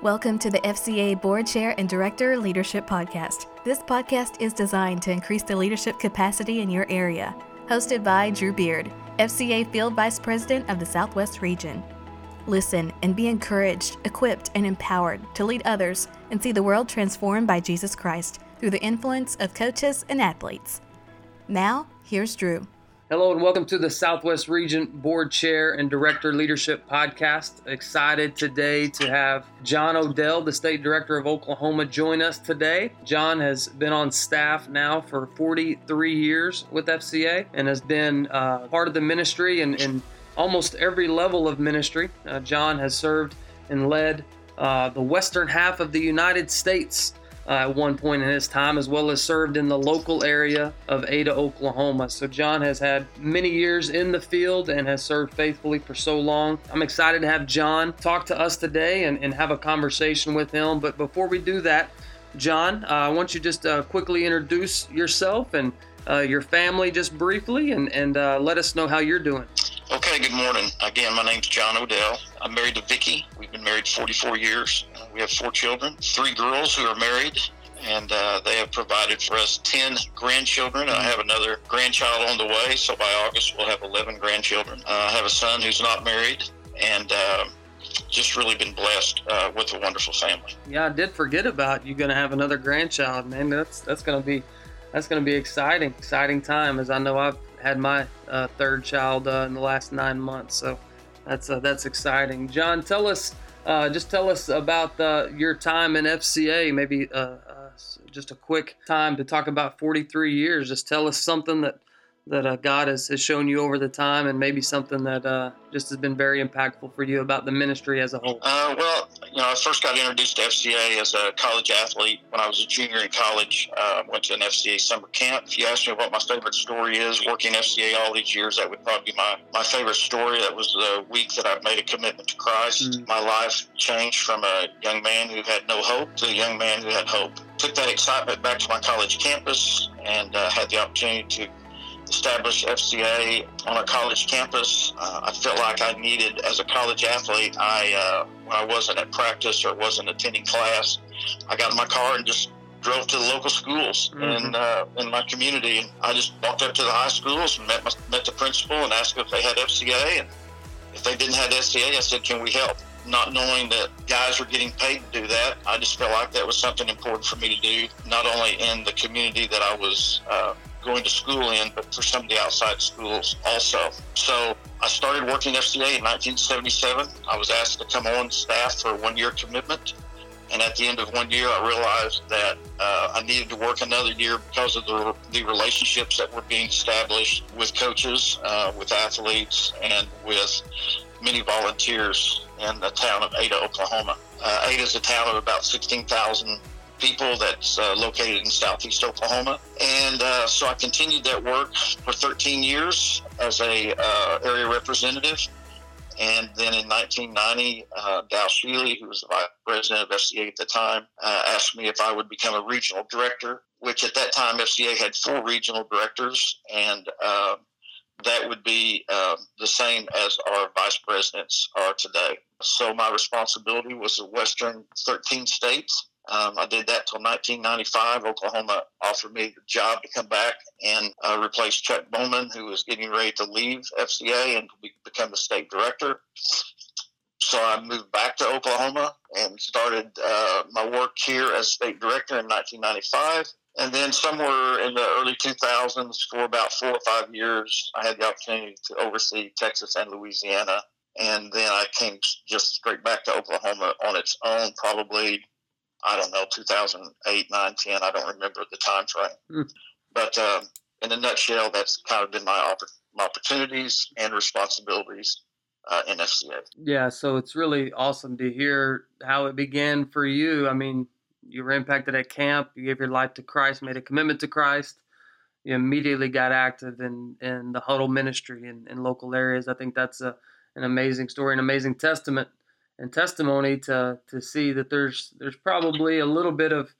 Welcome to the FCA Board Chair and Director Leadership Podcast. This podcast is designed to increase the leadership capacity in your area. Hosted by Drew Beard, FCA Field Vice President of the Southwest Region. Listen and be encouraged, equipped, and empowered to lead others and see the world transformed by Jesus Christ through the influence of coaches and athletes. Now, here's Drew. Hello and welcome to the Southwest Region Board Chair and Director Leadership Podcast. Excited today to have John Odell, the State Director of Oklahoma, join us today. John has been on staff now for 43 years with FCA and has been uh, part of the ministry and almost every level of ministry. Uh, John has served and led uh, the western half of the United States uh, at one point in his time, as well as served in the local area of Ada, Oklahoma. So, John has had many years in the field and has served faithfully for so long. I'm excited to have John talk to us today and, and have a conversation with him. But before we do that, John, uh, I want you just uh, quickly introduce yourself and uh, your family just briefly and, and uh, let us know how you're doing. Okay, good morning. Again, my name's John Odell. I'm married to Vicki. We've been married 44 years. We have four children, three girls who are married, and uh, they have provided for us 10 grandchildren. I have another grandchild on the way, so by August we'll have 11 grandchildren. Uh, I have a son who's not married, and uh, just really been blessed uh, with a wonderful family. Yeah, I did forget about you going to have another grandchild, man. That's that's going to be that's going to be exciting, exciting time. As I know I've had my uh, third child uh, in the last nine months. So that's that's exciting. John, tell us uh, just tell us about uh, your time in FCA. Maybe uh, uh, just a quick time to talk about 43 years. Just tell us something that that uh, God has, has shown you over the time, and maybe something that uh, just has been very impactful for you about the ministry as a whole? Uh, well, you know, I first got introduced to FCA as a college athlete when I was a junior in college. Uh, went to an FCA summer camp. If you ask me what my favorite story is, working FCA all these years, that would probably be my, my favorite story. That was the week that I made a commitment to Christ. Mm-hmm. My life changed from a young man who had no hope to a young man who had hope. Took that excitement back to my college campus and uh, had the opportunity to establish FCA on a college campus. Uh, I felt like I needed, as a college athlete, I uh, when I wasn't at practice or wasn't attending class, I got in my car and just drove to the local schools mm-hmm. in uh, in my community. And I just walked up to the high schools and met my, met the principal and asked if they had FCA. And if they didn't have FCA, I said, "Can we help?" Not knowing that guys were getting paid to do that, I just felt like that was something important for me to do, not only in the community that I was uh, going to school in, but for some of the outside schools also. So I started working FCA in 1977. I was asked to come on staff for a one year commitment. And at the end of one year, I realized that uh, I needed to work another year because of the, the relationships that were being established with coaches, uh, with athletes, and with many volunteers in the town of Ada, Oklahoma. Uh, Ada is a town of about 16,000 people that's uh, located in southeast Oklahoma. And uh, so I continued that work for 13 years as a uh, area representative. And then in 1990, uh, Dal Shealy, who was the vice president of FCA at the time, uh, asked me if I would become a regional director, which at that time FCA had four regional directors, and uh, that would be uh, the same as our vice presidents are today. So my responsibility was the western 13 states um, I did that till 1995. Oklahoma offered me the job to come back and uh, replace Chuck Bowman, who was getting ready to leave FCA and be, become the state director. So I moved back to Oklahoma and started uh, my work here as state director in 1995. And then somewhere in the early 2000s, for about four or five years, I had the opportunity to oversee Texas and Louisiana. And then I came just straight back to Oklahoma on its own, probably I don't know, 2008, 9, 10. I don't remember the time frame. Mm. But uh, in a nutshell, that's kind of been my, opp- my opportunities and responsibilities uh, in FCA. Yeah, so it's really awesome to hear how it began for you. I mean, you were impacted at camp, you gave your life to Christ, made a commitment to Christ. You immediately got active in, in the huddle ministry in, in local areas. I think that's a, an amazing story, an amazing testament and testimony to to see that there's there's probably a little bit of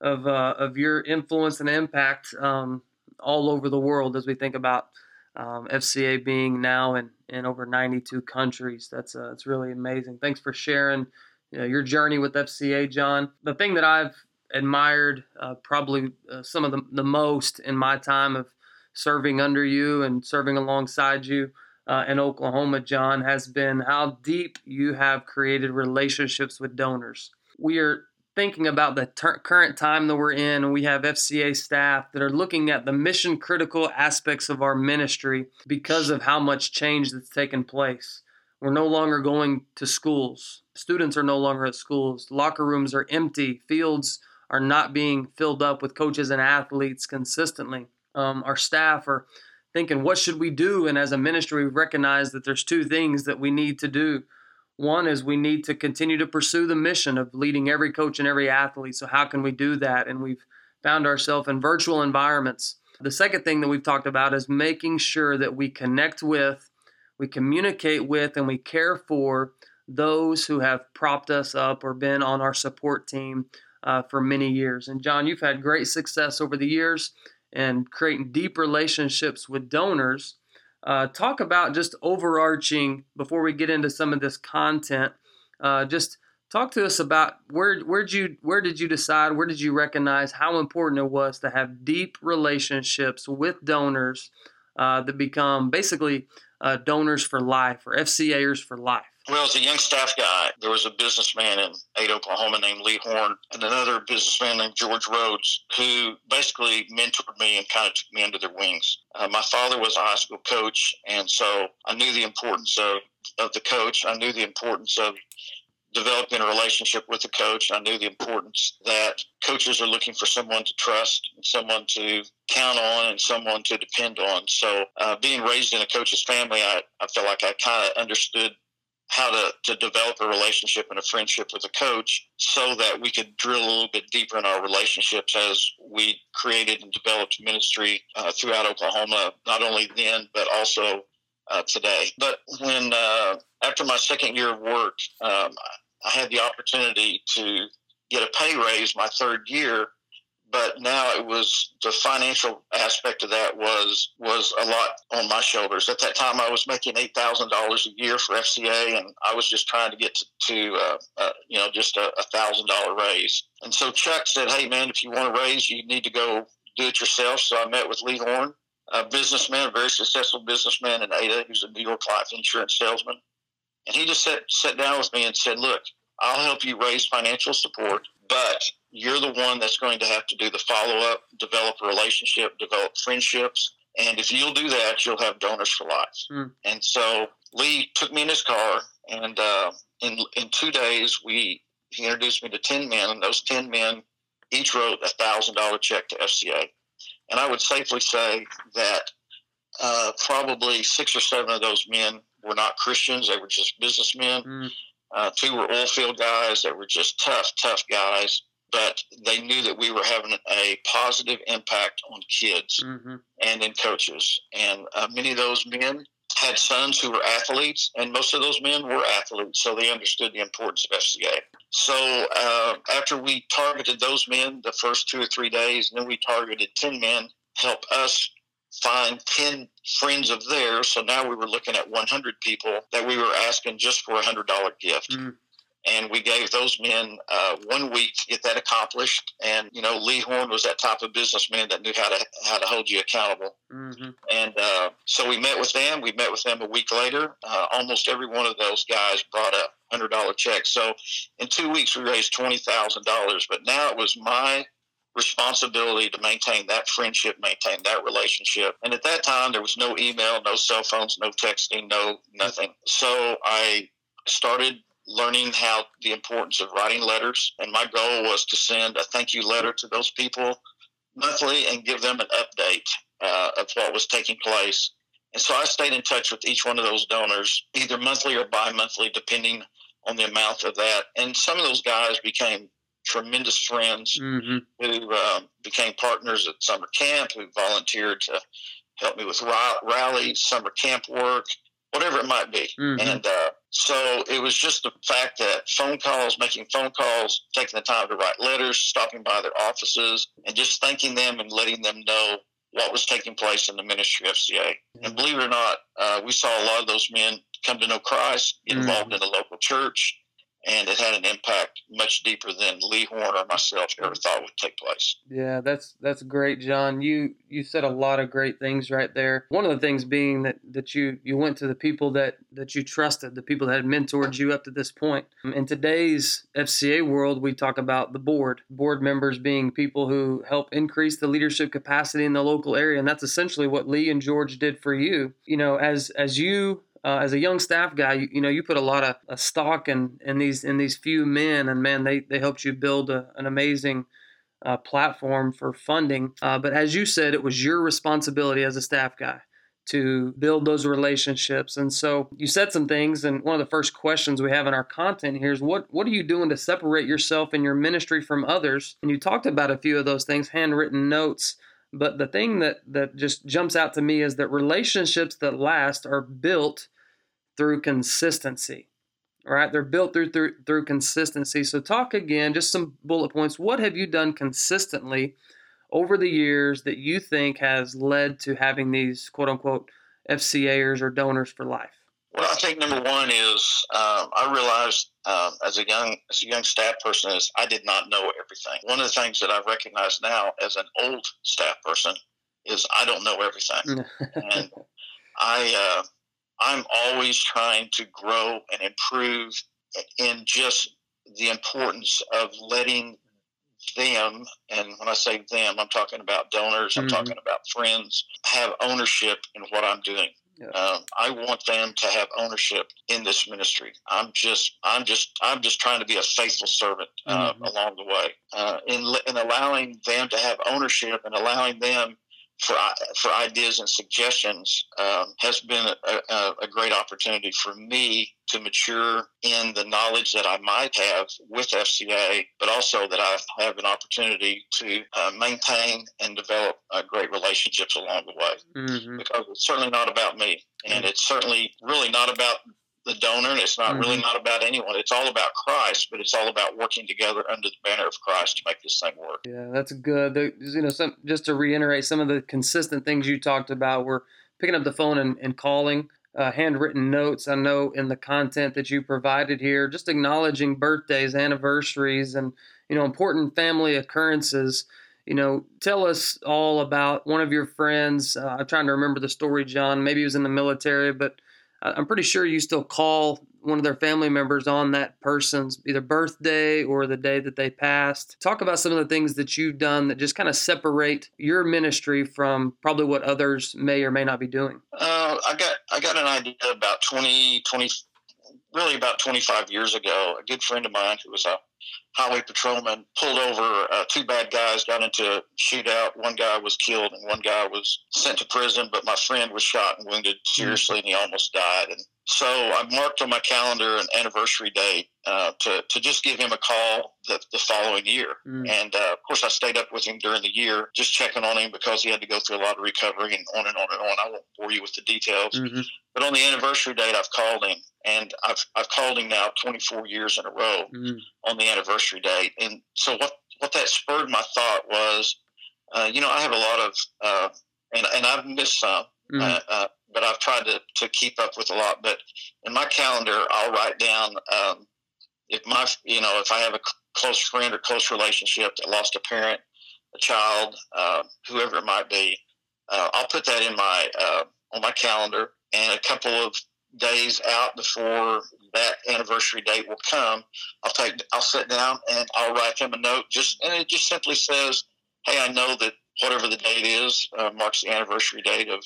of uh, of your influence and impact um, all over the world as we think about um, FCA being now in, in over 92 countries. That's uh, that's really amazing. Thanks for sharing you know, your journey with FCA, John. The thing that I've admired uh, probably uh, some of the, the most in my time of serving under you and serving alongside you uh, in Oklahoma, John, has been how deep you have created relationships with donors. We are thinking about the ter- current time that we're in, and we have FCA staff that are looking at the mission critical aspects of our ministry because of how much change that's taken place. We're no longer going to schools. Students are no longer at schools. Locker rooms are empty. Fields are not being filled up with coaches and athletes consistently. Um, our staff are thinking, what should we do? And as a ministry, we recognize that there's two things that we need to do. One is we need to continue to pursue the mission of leading every coach and every athlete. So, how can we do that? And we've found ourselves in virtual environments. The second thing that we've talked about is making sure that we connect with, we communicate with, and we care for those who have propped us up or been on our support team uh, for many years. And John, you've had great success over the years and creating deep relationships with donors. Uh, talk about just overarching before we get into some of this content. Uh, just talk to us about where where did you where did you decide where did you recognize how important it was to have deep relationships with donors uh, that become basically uh, donors for life or FCAers for life. Well, as a young staff guy, there was a businessman in Ada, Oklahoma named Lee Horn, and another businessman named George Rhodes, who basically mentored me and kind of took me under their wings. Uh, my father was a high school coach, and so I knew the importance of, of the coach. I knew the importance of developing a relationship with the coach. I knew the importance that coaches are looking for someone to trust, someone to count on, and someone to depend on. So, uh, being raised in a coach's family, I, I felt like I kind of understood how to, to develop a relationship and a friendship with a coach so that we could drill a little bit deeper in our relationships as we created and developed ministry uh, throughout Oklahoma, not only then, but also uh, today. But when, uh, after my second year of work, um, I had the opportunity to get a pay raise my third year but now it was the financial aspect of that was was a lot on my shoulders. At that time, I was making eight thousand dollars a year for FCA, and I was just trying to get to, to uh, uh, you know just a thousand dollar raise. And so Chuck said, "Hey man, if you want a raise, you need to go do it yourself." So I met with Lee Horn, a businessman, a very successful businessman in Ada, who's a New York Life insurance salesman, and he just sat sat down with me and said, "Look, I'll help you raise financial support, but you're the one that's going to have to do the follow up, develop a relationship, develop friendships. And if you'll do that, you'll have donors for life. Mm. And so Lee took me in his car, and uh, in in two days, we he introduced me to ten men, and those ten men each wrote a thousand dollar check to FCA. And I would safely say that uh, probably six or seven of those men were not Christians; they were just businessmen. Mm. Uh, two were oil field guys that were just tough, tough guys but they knew that we were having a positive impact on kids mm-hmm. and in coaches. And uh, many of those men had sons who were athletes, and most of those men were athletes, so they understood the importance of FCA. So uh, after we targeted those men the first two or three days, and then we targeted 10 men, help us find 10 friends of theirs. So now we were looking at 100 people that we were asking just for a $100 gift. Mm-hmm and we gave those men uh, one week to get that accomplished. And you know, Lee Horn was that type of businessman that knew how to how to hold you accountable. Mm-hmm. And uh, so we met with them. We met with them a week later. Uh, almost every one of those guys brought a hundred dollar check. So in two weeks, we raised twenty thousand dollars. But now it was my responsibility to maintain that friendship, maintain that relationship. And at that time, there was no email, no cell phones, no texting, no nothing. So I started learning how the importance of writing letters. And my goal was to send a thank you letter to those people monthly and give them an update uh, of what was taking place. And so I stayed in touch with each one of those donors, either monthly or bi monthly, depending on the amount of that. And some of those guys became tremendous friends mm-hmm. who um, became partners at summer camp, who volunteered to help me with rallies, summer camp work, whatever it might be. Mm-hmm. And uh, so it was just the fact that phone calls, making phone calls, taking the time to write letters, stopping by their offices, and just thanking them and letting them know what was taking place in the ministry of FCA. Mm-hmm. And believe it or not, uh, we saw a lot of those men come to know Christ, get mm-hmm. involved in a local church, and it had an impact much deeper than Lee Horn or myself ever thought would take place. Yeah, that's that's great, John. You you said a lot of great things right there. One of the things being that that you you went to the people that that you trusted, the people that had mentored you up to this point. In today's FCA world, we talk about the board, board members being people who help increase the leadership capacity in the local area, and that's essentially what Lee and George did for you. You know, as as you uh, as a young staff guy, you, you, know you put a lot of a stock in, in these in these few men, and man, they they helped you build a, an amazing uh, platform for funding. Uh, but as you said, it was your responsibility as a staff guy to build those relationships. And so you said some things, and one of the first questions we have in our content here is what what are you doing to separate yourself and your ministry from others? And you talked about a few of those things, handwritten notes. But the thing that that just jumps out to me is that relationships that last are built through consistency. Right, they're built through, through through consistency. So talk again, just some bullet points. What have you done consistently over the years that you think has led to having these quote unquote FCAers or donors for life? Well, I think number one is um, I realized um, as a young as a young staff person is I did not know everything. One of the things that I recognize now as an old staff person is I don't know everything, and I uh, I'm always trying to grow and improve in just the importance of letting them, and when I say them, I'm talking about donors, I'm mm-hmm. talking about friends, have ownership in what I'm doing. Yeah. Um, I want them to have ownership in this ministry. I'm just, I'm just, I'm just trying to be a faithful servant uh, mm-hmm. along the way, uh, in in allowing them to have ownership and allowing them for for ideas and suggestions um, has been a, a, a, great opportunity for me to mature in the knowledge that I might have with FCA, but also that I have an opportunity to uh, maintain and develop uh, great relationships along the way. Mm-hmm. Because it's certainly not about me, and mm-hmm. it's certainly really not about the donor. And it's not mm-hmm. really not about anyone. It's all about Christ, but it's all about working together under the banner of Christ to make this thing work. Yeah, that's good. The, you know, some, just to reiterate some of the consistent things you talked about were picking up the phone and, and calling. Uh, handwritten notes. I know in the content that you provided here, just acknowledging birthdays, anniversaries, and you know important family occurrences. You know, tell us all about one of your friends. Uh, I'm trying to remember the story, John. Maybe he was in the military, but I'm pretty sure you still call one of their family members on that person's either birthday or the day that they passed. Talk about some of the things that you've done that just kind of separate your ministry from probably what others may or may not be doing. Uh, I got I got an idea about 20, 20 really about 25 years ago. A good friend of mine who was a highway patrolman pulled over uh, two bad guys, got into a shootout. One guy was killed and one guy was sent to prison, but my friend was shot and wounded seriously and he almost died. And so I marked on my calendar an anniversary date uh, to, to just give him a call the, the following year. Mm. And uh, of course, I stayed up with him during the year, just checking on him because he had to go through a lot of recovery and on and on and on. I won't bore you with the details. Mm-hmm. But on the anniversary date, I've called him, and I've, I've called him now 24 years in a row mm. on the anniversary date. And so what, what that spurred my thought was, uh, you know, I have a lot of, uh, and, and I've missed some. Mm but I've tried to, to keep up with a lot. But in my calendar, I'll write down um, if my you know if I have a close friend or close relationship that lost a parent, a child, uh, whoever it might be, uh, I'll put that in my uh, on my calendar. And a couple of days out before that anniversary date will come, I'll take I'll sit down and I'll write them a note. Just and it just simply says, "Hey, I know that whatever the date is uh, marks the anniversary date of."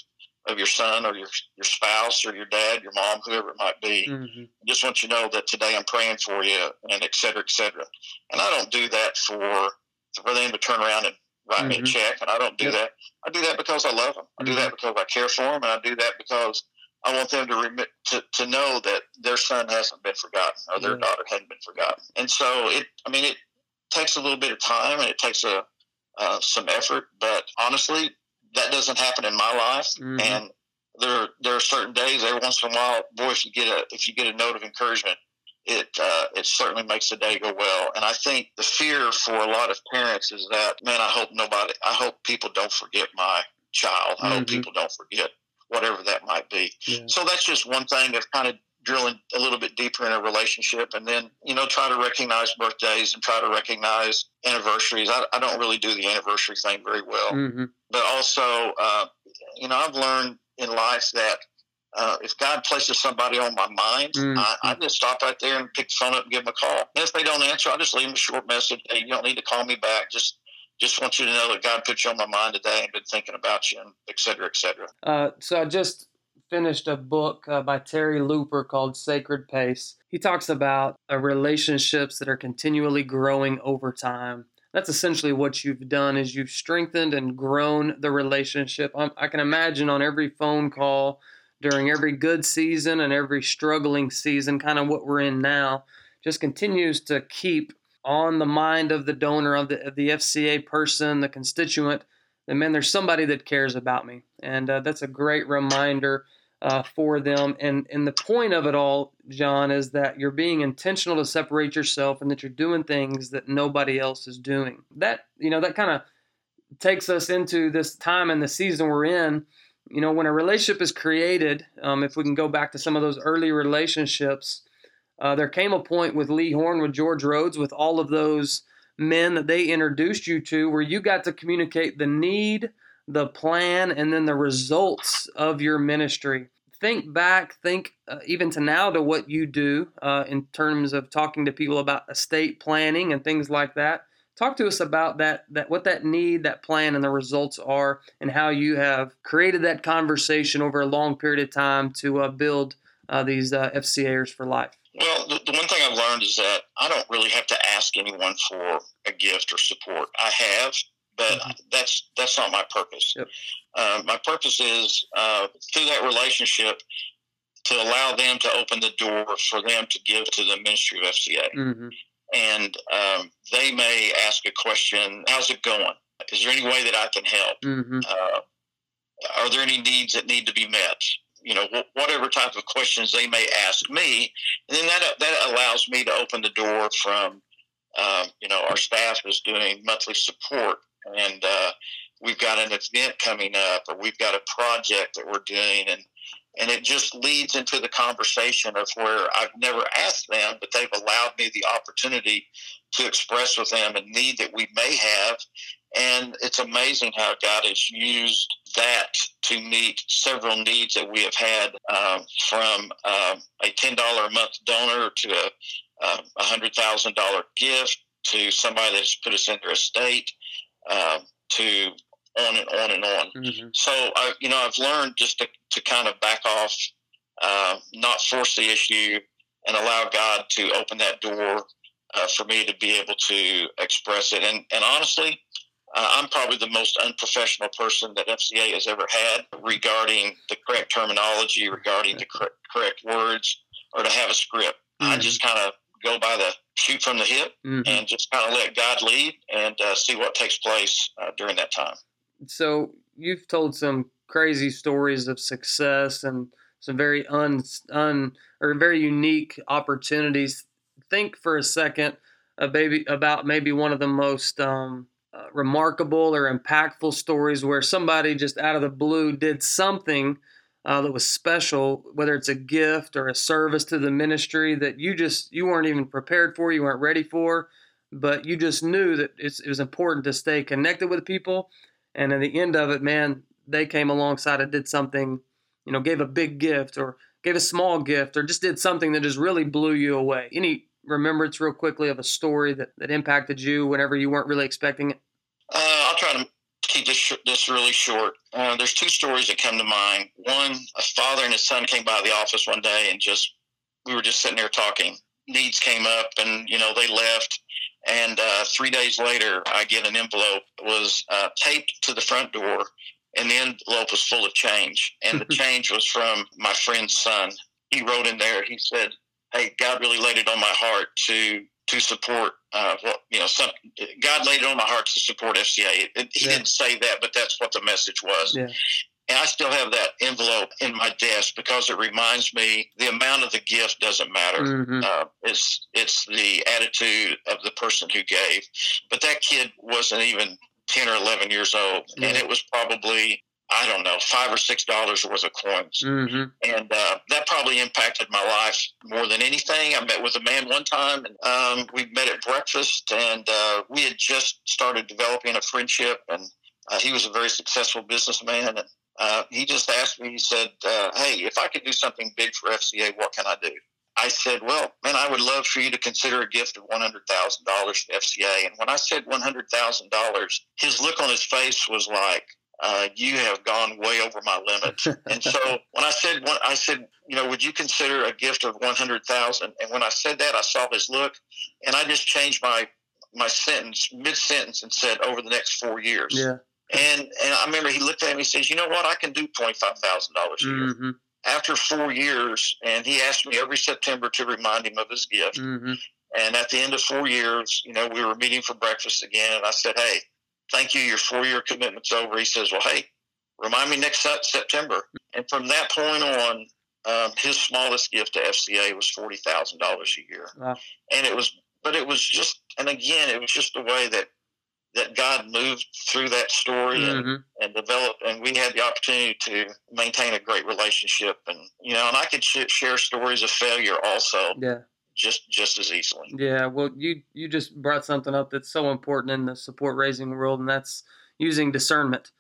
of your son or your your spouse or your dad, your mom, whoever it might be. Mm-hmm. Just want you to know that today I'm praying for you, and et cetera, et cetera. And I don't do that for for them to turn around and write mm-hmm. me a mm-hmm. check, and I don't do yep. that. I do that because I love them. I mm-hmm. do that because I care for them, and I do that because I want them to remit to, to know that their son hasn't been forgotten or their daughter hadn't been forgotten. And so it, I mean, it takes a little bit of time and it takes a uh, some effort, but honestly, that doesn't happen in my life. Mm-hmm. And there there are certain days every once in a while, boy, if you get a if you get a note of encouragement, it uh, it certainly makes the day go well. And I think the fear for a lot of parents is that man, I hope nobody, I hope people don't forget my child. I mm-hmm. hope people don't forget whatever that might be. Yeah. So that's just one thing of kind of drilling a little bit deeper in a relationship and then you know try to recognize birthdays and try to recognize anniversaries i, I don't really do the anniversary thing very well mm-hmm. but also uh, you know i've learned in life that uh, if God places somebody on my mind, mm-hmm. I, I, just stop right there and pick the phone up and give them a call. And if they don't answer, I just leave them a short message. Hey, you don't need to call me back. Just just want you to know that God put you on my mind today and been thinking about you, and et cetera, et cetera. Uh, so I just finished a book uh, by Terry Looper called Sacred Pace. He talks about uh, relationships that are continually growing over time. That's essentially what you've done is you've strengthened and grown the relationship. I'm, I can imagine on every phone call during every good season and every struggling season, kind of what we're in now, just continues to keep on the mind of the donor, of the, of the FCA person, the constituent, that man, there's somebody that cares about me. And uh, that's a great reminder uh, for them. And, and the point of it all, John, is that you're being intentional to separate yourself and that you're doing things that nobody else is doing. That, you know, that kind of takes us into this time and the season we're in you know, when a relationship is created, um, if we can go back to some of those early relationships, uh, there came a point with Lee Horn, with George Rhodes, with all of those men that they introduced you to, where you got to communicate the need, the plan, and then the results of your ministry. Think back, think uh, even to now to what you do uh, in terms of talking to people about estate planning and things like that. Talk to us about that, that what that need, that plan, and the results are, and how you have created that conversation over a long period of time to uh, build uh, these FCAers for life. Well, the, the, one thing I've learned is that I don't really have to ask anyone for a gift or support. I have, but mm-hmm. that's that's not my purpose. Yep. Uh, my purpose is uh, through that relationship to allow them to open the door for them to give to the ministry of FCA. Mm-hmm and um, they may ask a question how's it going is there any way that i can help mm-hmm. uh, are there any needs that need to be met you know whatever type of questions they may ask me and then that, that allows me to open the door from uh, you know our staff is doing monthly support and uh, we've got an event coming up or we've got a project that we're doing and and it just leads into the conversation of where I've never asked them, but they've allowed me the opportunity to express with them a need that we may have. And it's amazing how God has used that to meet several needs that we have had um, from um, a $10 a month donor to a, um, a $100,000 gift to somebody that's put us in their estate uh, to on and on and on. Mm-hmm. So I, you know, I've learned just to, to kind of back off, uh, not force the issue, and allow God to open that door uh, for me to be able to express it. And and honestly, uh, I'm probably the most unprofessional person that FCA has ever had regarding the correct terminology, regarding the correct, correct words, or to have a script. Mm-hmm. I just kind of go by the shoot from the hip mm-hmm. and just kind of let God lead and uh, see what takes place uh, during that time so you've told some crazy stories of success and some very un, un or very unique opportunities. Think for a second uh, baby, about maybe one of the most um, remarkable or impactful stories where somebody just out of the blue did something uh, that was special, whether it's a gift or a service to the ministry that you just you weren't even prepared for, you weren't ready for, but you just knew that it was important to stay connected with people and at the end of it, man, they came alongside and did something, you know, gave a big gift or gave a small gift or just did something that just really blew you away. Any remembrance, real quickly, of a story that, that impacted you whenever you weren't really expecting it? Uh, I'll try to keep this this really short. Uh, there's two stories that come to mind. One, a father and his son came by the office one day and just we were just sitting there talking. Needs came up, and you know they left. And uh, three days later, I get an envelope was uh, taped to the front door, and the envelope was full of change. And the change was from my friend's son. He wrote in there. He said, "Hey, God really laid it on my heart to to support. Uh, well, you know, some God laid it on my heart to support FCA. It, he yeah. didn't say that, but that's what the message was. Yeah. And I still have that envelope in my desk because it reminds me the amount of the gift doesn't matter. Mm-hmm. Uh, it's it's the attitude of the person who gave. But that kid wasn't even ten or eleven years old, and it was probably I don't know, five or six dollars worth of coins. Mm-hmm. And uh, that probably impacted my life more than anything. I met with a man one time, and um, we met at breakfast, and uh, we had just started developing a friendship. And uh, he was a very successful businessman. And uh, he just asked me, he said, uh, Hey, if I could do something big for FCA, what can I do? I said, Well, man, I would love for you to consider a gift of $100,000 to FCA. And when I said $100,000, his look on his face was like, uh, you have gone way over my limit. and so when I said, when I said, you know, would you consider a gift of 100,000? And when I said that, I saw his look and I just changed my, my sentence mid sentence and said over the next four years. Yeah. And, and I remember he looked at me and says, you know what? I can do $25,000 a year. Mm-hmm. After four years, and he asked me every September to remind him of his gift. Mm-hmm. And at the end of four years, you know, we were meeting for breakfast again. And I said, Hey, thank you. Your four year commitment's over. He says, Well, hey, remind me next September. And from that point on, um, his smallest gift to FCA was forty thousand dollars a year, Wow. and it was, but it was just, and again, it was just the way that that God moved through that story and, Mm-hmm. and developed, and we had the opportunity to maintain a great relationship, and you know, and I could sh- share stories of failure also, Yeah. Just just as easily. Yeah, well, you you just brought something up that's so important in the support raising world, and that's using discernment.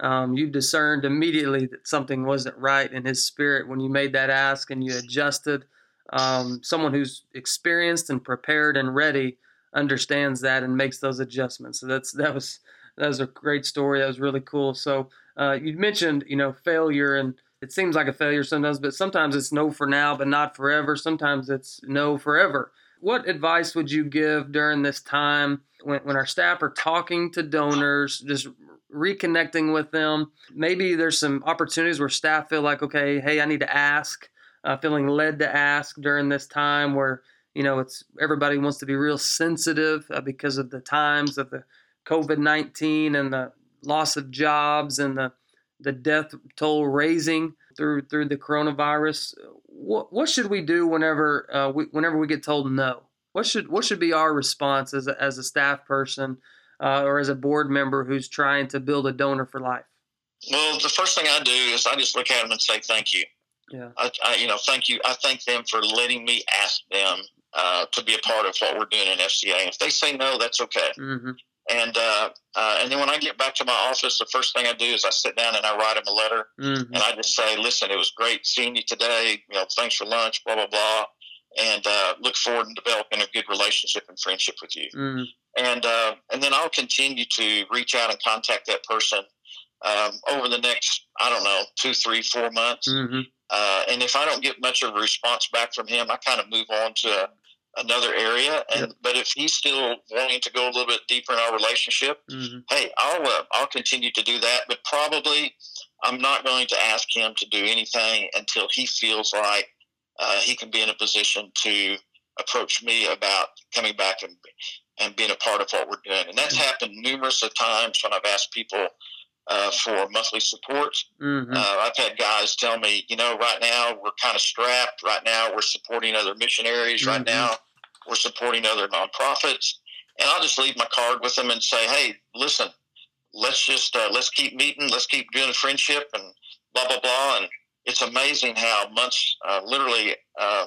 Um, you discerned immediately that something wasn't right in his spirit when you made that ask, and you adjusted. Um, someone who's experienced and prepared and ready understands that and makes those adjustments. So that's that was that was a great story. That was really cool. So uh, you mentioned you know failure and it seems like a failure sometimes, but sometimes it's no for now, but not forever. Sometimes it's no forever. What advice would you give during this time when, when our staff are talking to donors, just reconnecting with them? Maybe there's some opportunities where staff feel like, okay, hey, I need to ask, uh, feeling led to ask during this time where, you know, it's everybody wants to be real sensitive uh, because of the times of the COVID 19 and the loss of jobs and the the death toll raising through through the coronavirus. What what should we do whenever uh, we whenever we get told no? What should what should be our response as a, as a staff person uh, or as a board member who's trying to build a donor for life? Well, the first thing I do is I just look at them and say thank you. Yeah. I, I you know, thank you. I thank them for letting me ask them uh, to be a part of what we're doing in FCA. And if they say no, that's okay. Mm-hmm. And uh, uh, and then when I get back to my office, the first thing I do is I sit down and I write them a letter, Mm-hmm. and I just say, "Listen, it was great seeing you today. You know, thanks for lunch, blah blah blah, and uh, look forward to developing a good relationship and friendship with you." Mm-hmm. and uh, and then I'll continue to reach out and contact that person um, over the next I don't know two, three, four months. Mm-hmm. Uh, and if I don't get much of a response back from him, I kind of move on to another area. And Yep. but if he's still wanting to go a little bit deeper in our relationship, Mm-hmm. hey, I'll uh, I'll continue to do that. But probably I'm not going to ask him to do anything until he feels like uh, he can be in a position to approach me about coming back and and being a part of what we're doing. And that's happened numerous of times when I've asked people uh, for monthly support. Mm-hmm. Uh, I've had guys tell me, you know, right now we're kind of strapped. Right now we're supporting other missionaries. Right Mhm. now we're supporting other nonprofits. And I'll just leave my card with them and say, hey, listen, let's just uh, let's keep meeting, let's keep doing friendship, and blah blah blah. And it's amazing how months, uh, literally uh,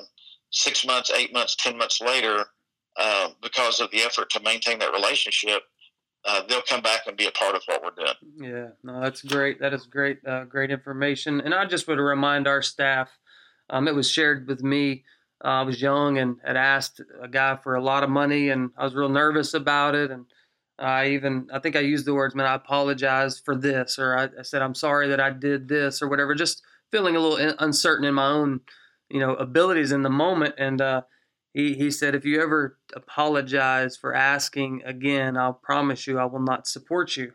six months, eight months, ten months later, uh, because of the effort to maintain that relationship, uh, they'll come back and be a part of what we're doing. Yeah, no, that's great. That is great, uh, great information. And I just would remind our staff. Um, it was shared with me. Uh, I was young and had asked a guy for a lot of money, and I was real nervous about it. And I even, I think I used the words, "Man, I apologize for this," or I, I said, "I'm sorry that I did this," or whatever. Just feeling a little in- uncertain in my own, you know, abilities in the moment. And uh, he he said, "If you ever apologize for asking again, I'll promise you I will not support you."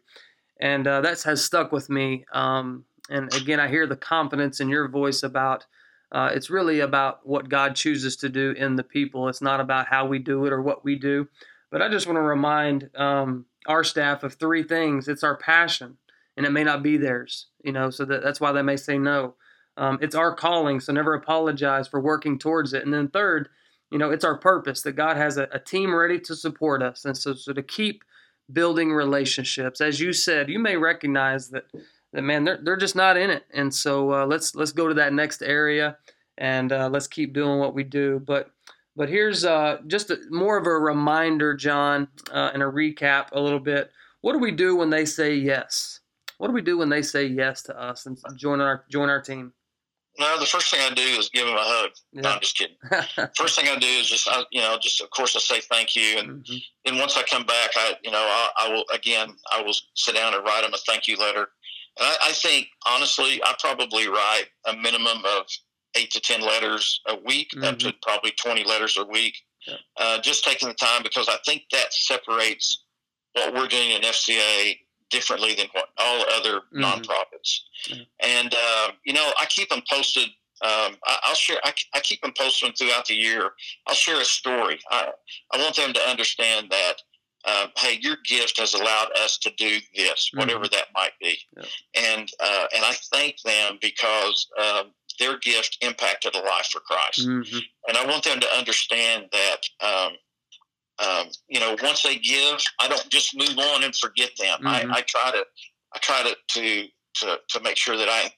and uh, that has stuck with me. Um, and again, I hear the confidence in your voice about uh, it's really about what God chooses to do in the people. It's not about how we do it or what we do. But I just want to remind um, our staff of three things. It's our passion, and it may not be theirs, you know, so that, that's why they may say no. Um, it's our calling, so never apologize for working towards it. And then third, you know, it's our purpose that God has a, a team ready to support us, and so so to keep building relationships. As you said, you may recognize that that man they're they're just not in it, and so uh, let's let's go to that next area and uh, let's keep doing what we do. But but here's uh, just a, more of a reminder, John, uh, and a recap a little bit. What do we do when they say yes? What do we do when they say yes to us and join our join our team? No, the first thing I do is give them a hug. Yeah. No, I'm just kidding. first thing I do is just, I, you know, just of course I say thank you, and mm-hmm. and once I come back, I, you know, I, I, will again, I will sit down and write them a thank you letter. I, I think honestly, I probably write a minimum of eight to ten letters a week, mm-hmm. up to probably twenty letters a week. Yeah. Uh, just taking the time because I think that separates what we're doing in FCA differently than what all other mm-hmm. nonprofits. Mm-hmm. And uh, you know, I keep them posted. Um, I, will share. I, I, keep them posted throughout the year. I'll share a story. I, I want them to understand that. Uh, hey, your gift has allowed us to do this, mm-hmm. whatever that might be, yeah. and uh, and I thank them because um, their gift impacted a life for Christ, mm-hmm. and I want them to understand that um, um, you know, once they give, I don't just move on and forget them. Mm-hmm. I, I, try to, I try to, to, to, to make sure that I,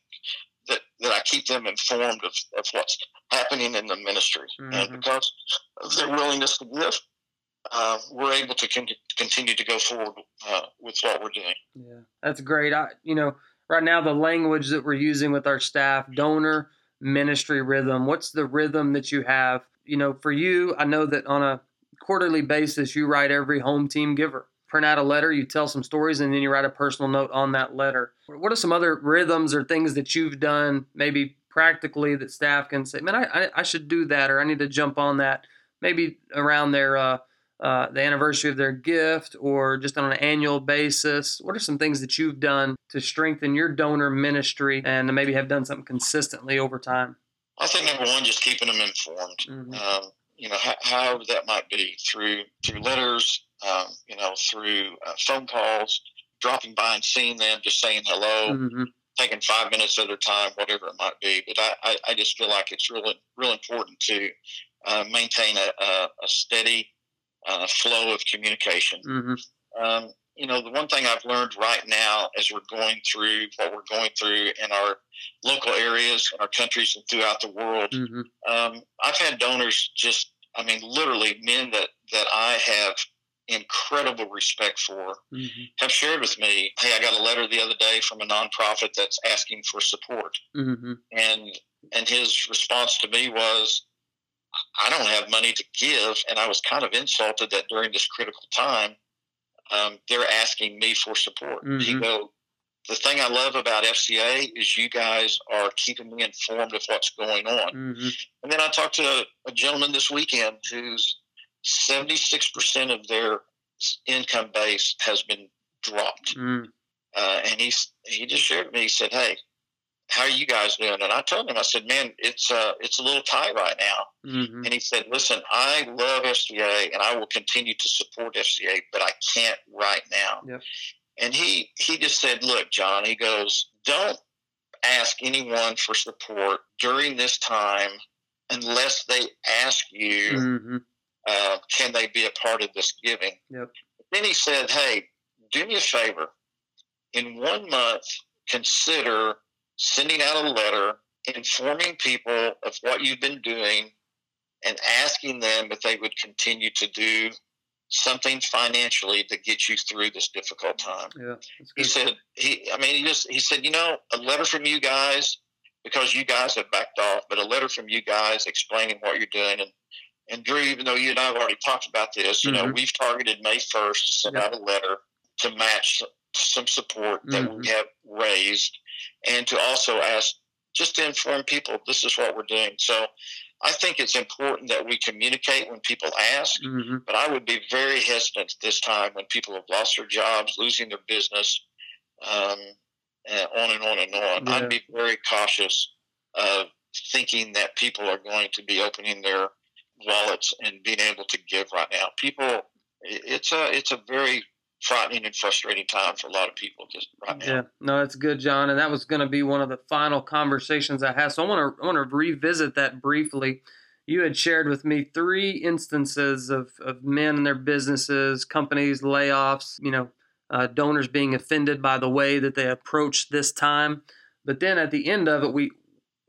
that, that I keep them informed of, of what's happening in the ministry. Mm-hmm. And because of their willingness to give, uh, we're able to con- continue to go forward uh, with what we're doing. Yeah, that's great. I, you know, right now the language that we're using with our staff, donor ministry rhythm. What's the rhythm that you have? You know, for you, I know that on a quarterly basis, you write every home team giver. Print out a letter, you tell some stories, and then you write a personal note on that letter. What are some other rhythms or things that you've done, maybe practically, that staff can say, man, I, I should do that, or I need to jump on that, maybe around their uh, uh, the anniversary of their gift or just on an annual basis? What are some things that you've done to strengthen your donor ministry and maybe have done something consistently over time? I think number one, just keeping them informed. Mm-hmm. Um, you know, however that might be through through letters, um, you know, through uh, phone calls, dropping by and seeing them, just saying hello, mm-hmm. taking five minutes of their time, whatever it might be. But I, I, I just feel like it's really real important to uh, maintain a, a, a steady uh, flow of communication. Mm-hmm. Um, you know, the one thing I've learned right now as we're going through what we're going through in our local areas, in our countries, and throughout the world, mm-hmm. um, I've had donors just, I mean, literally men that, that I have incredible respect for mm-hmm. have shared with me, hey, I got a letter the other day from a nonprofit that's asking for support. Mm-hmm. And, and his response to me was, I don't have money to give. And I was kind of insulted that during this critical time, um, they're asking me for support. Mm-hmm. He go, the thing I love about FCA is you guys are keeping me informed of what's going on. Mm-hmm. And then I talked to a, a gentleman this weekend who's 76% of their income base has been dropped. Mm. Uh, and he's, he just shared with me, he said, Hey, how are you guys doing? And I told him, I said, man, it's uh, it's a little tight right now. Mm-hmm. And he said, listen, I love FCA and I will continue to support FCA, but I can't right now. Yep. And he he just said, look, John, he goes, don't ask anyone for support during this time unless they ask you, mm-hmm. uh, can they be a part of this giving? Yep. Then he said, hey, do me a favor. In one month, consider sending out a letter informing people of what you've been doing and asking them if they would continue to do something financially to get you through this difficult time. Yeah, he said he I mean he just he said, you know, a letter from you guys because you guys have backed off, but a letter from you guys explaining what you're doing and and Drew, even though you and I have already talked about this, you mm-hmm. know, we've targeted May 1st to send yeah. out a letter to match some support that mm-hmm. we have raised and to also ask just to inform people this is what we're doing. So I think it's important that we communicate when people ask, mm-hmm. but I would be very hesitant this time when people have lost their jobs, losing their business, um, and on and on and on. Yeah. I'd be very cautious of thinking that people are going to be opening their wallets and being able to give right now. People, it's a it's a very frightening and frustrating time for a lot of people just right now. Yeah, no, that's good, John. And that was going to be one of the final conversations I had. So I want to I want to revisit that briefly. You had shared with me three instances of, of men and their businesses, companies, layoffs, you know, uh, donors being offended by the way that they approached this time. But then at the end of it, we,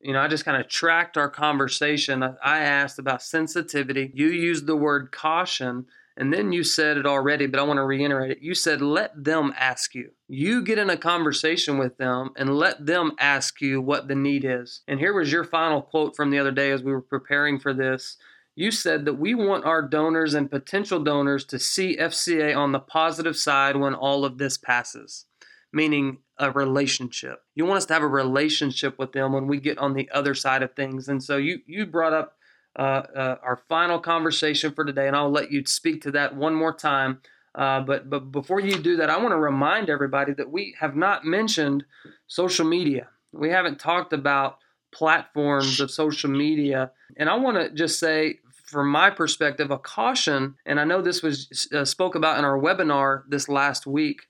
you know, I just kind of tracked our conversation. I asked about sensitivity. You used the word caution, and then you said it already, but I want to reiterate it. You said, let them ask you. You get in a conversation with them and let them ask you what the need is. And here was your final quote from the other day as we were preparing for this. You said that we want our donors and potential donors to see FCA on the positive side when all of this passes, meaning a relationship. You want us to have a relationship with them when we get on the other side of things. And so you you brought up our final conversation for today, and I'll let you speak to that one more time. Uh, but but before you do that, I want to remind everybody that we have not mentioned social media. We haven't talked about platforms of social media, and I want to just say, from my perspective, a caution. And I know this was uh, spoke about in our webinar this last week.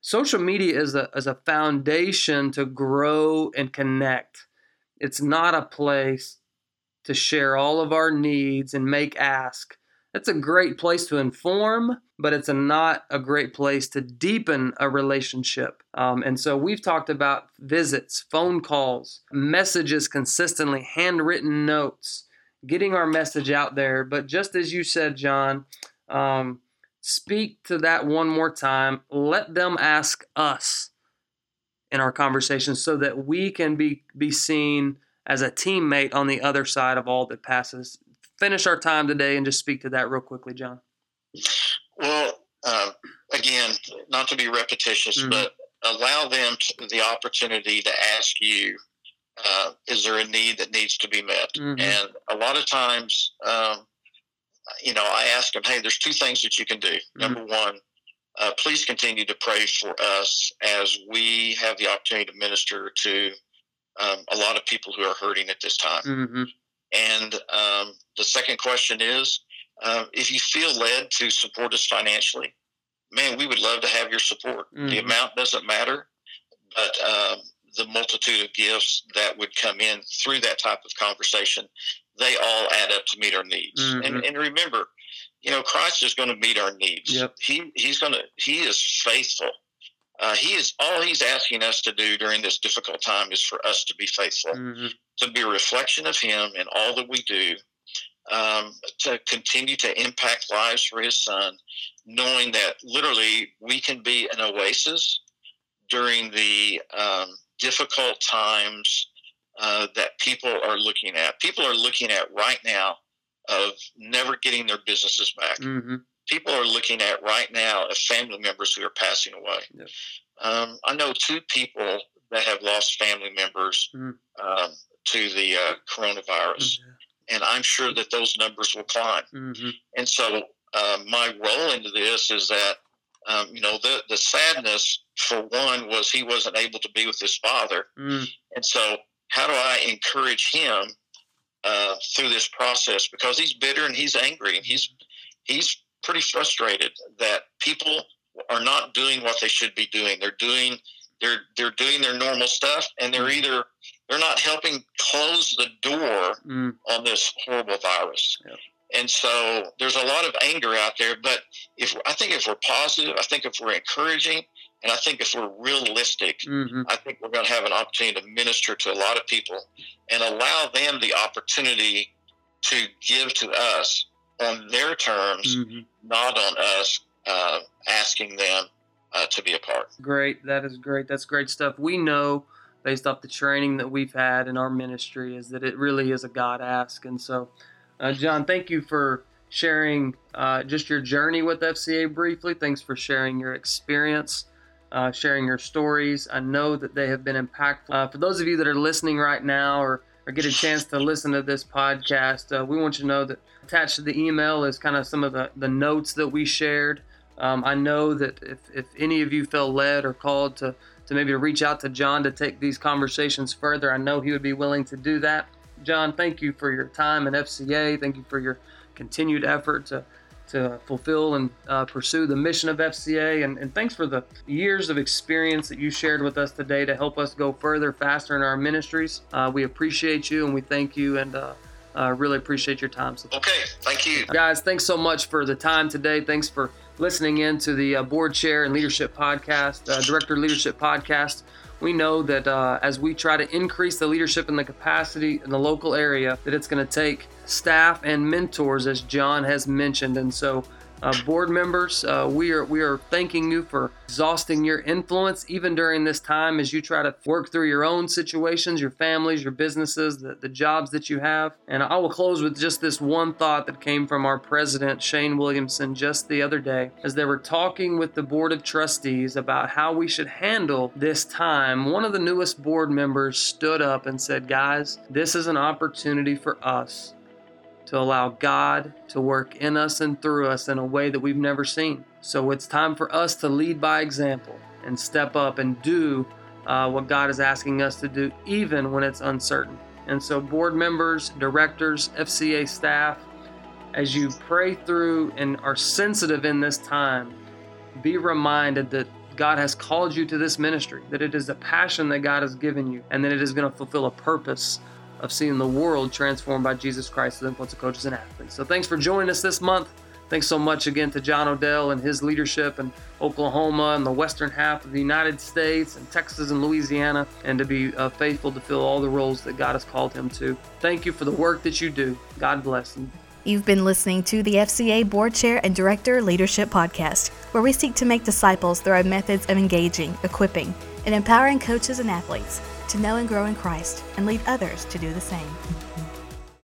Social media is a is a foundation to grow and connect. It's not a place to share all of our needs and make ask. That's a great place to inform, but it's a not a great place to deepen a relationship. Um, and so we've talked about visits, phone calls, messages consistently, handwritten notes, getting our message out there. But just as you said, John, um, speak to that one more time. Let them ask us in our conversations so that we can be be seen as a teammate on the other side of all that passes. Finish our time today and just speak to that real quickly, John. Well, uh, again, not to be repetitious, mm-hmm. but allow them to, the opportunity to ask you, uh, is there a need that needs to be met? Mm-hmm. And a lot of times, um, you know, I ask them, hey, there's two things that you can do. Mm-hmm. Number one, uh, please continue to pray for us as we have the opportunity to minister to um, a lot of people who are hurting at this time. Mm-hmm. And um, the second question is uh, if you feel led to support us financially, man, we would love to have your support. Mm-hmm. The amount doesn't matter, but um, the multitude of gifts that would come in through that type of conversation, they all add up to meet our needs. Mm-hmm. And, and remember, you know, Christ is going to meet our needs. Yep. He he's going to he is faithful uh, he is all he's asking us to do during this difficult time is for us to be faithful, mm-hmm. to be a reflection of Him in all that we do, um, to continue to impact lives for His Son, knowing that literally we can be an oasis during the um, difficult times uh, that people are looking at. People are looking at right now of never getting their businesses back. Mm-hmm people are looking at right now of family members who are passing away. Yep. Um, I know two people that have lost family members um, to the uh, coronavirus, mm-hmm. and I'm sure that those numbers will climb. Mm-hmm. And so, uh, my role into this is that um, you know the the sadness for one was he wasn't able to be with his father, mm. and so how do I encourage him uh, through this process because he's bitter and he's angry and he's he's pretty frustrated that people are not doing what they should be doing. They're doing they're they're doing their normal stuff, and they're mm. either they're not helping close the door mm. on this horrible virus. Yeah. And so there's a lot of anger out there. But if I think if we're positive, I think if we're encouraging, and I think if we're realistic, mm-hmm. I think we're going to have an opportunity to minister to a lot of people and allow them the opportunity to give to us on their terms, mm-hmm. not on us uh, asking them uh, to be a part. Great. That is great. That's great stuff. We know based off the training that we've had in our ministry is that it really is a God ask. And so, uh, John, thank you for sharing uh, just your journey with FCA briefly. Thanks for sharing your experience. Uh, sharing your stories. I know that they have been impactful. Uh, for those of you that are listening right now or or get a chance to listen to this podcast, uh, we want you to know that attached to the email is kind of some of the, the notes that we shared. Um, I know that if, if any of you felt led or called to, to maybe to reach out to John to take these conversations further, I know he would be willing to do that. John, thank you for your time at FCA. Thank you for your continued effort to to fulfill and uh, pursue the mission of FCA. And, and, thanks for the years of experience that you shared with us today to help us go further, faster in our ministries. Uh, we appreciate you and we thank you. And uh, Uh, really appreciate your time. So, okay, thank you. Guys, thanks so much for the time today. Thanks for listening in to the uh, Board Chair and Leadership Podcast, uh, Director Leadership Podcast. We know that uh, as we try to increase the leadership and the capacity in the local area, that it's going to take staff and mentors, as John has mentioned. And so uh, board members, uh, we are we are thanking you for exhausting your influence even during this time as you try to work through your own situations, your families, your businesses, the, the jobs that you have. And I will close with just this one thought that came from our president, Shane Williamson, just the other day as they were talking with the board of trustees about how we should handle this time. One of the newest board members stood up and said, Guys, this is an opportunity for us to allow God to work in us and through us in a way that we've never seen. So it's time for us to lead by example and step up and do uh, what God is asking us to do, even when it's uncertain. And so, board members, directors, FCA staff, as you pray through and are sensitive in this time, be reminded that God has called you to this ministry, that it is a passion that God has given you, and that it is going to fulfill a purpose of seeing the world transformed by Jesus Christ to the influence of coaches and athletes. So thanks for joining us this month. Thanks so much again to John Odell and his leadership in Oklahoma and the western half of the United States and Texas and Louisiana, and to be uh, faithful to fill all the roles that God has called him to. Thank you for the work that you do. God bless. You. You've been listening to the FCA Board Chair and Director Leadership Podcast, where we seek to make disciples through our methods of engaging, equipping, and empowering coaches and athletes to know and grow in Christ and lead others to do the same.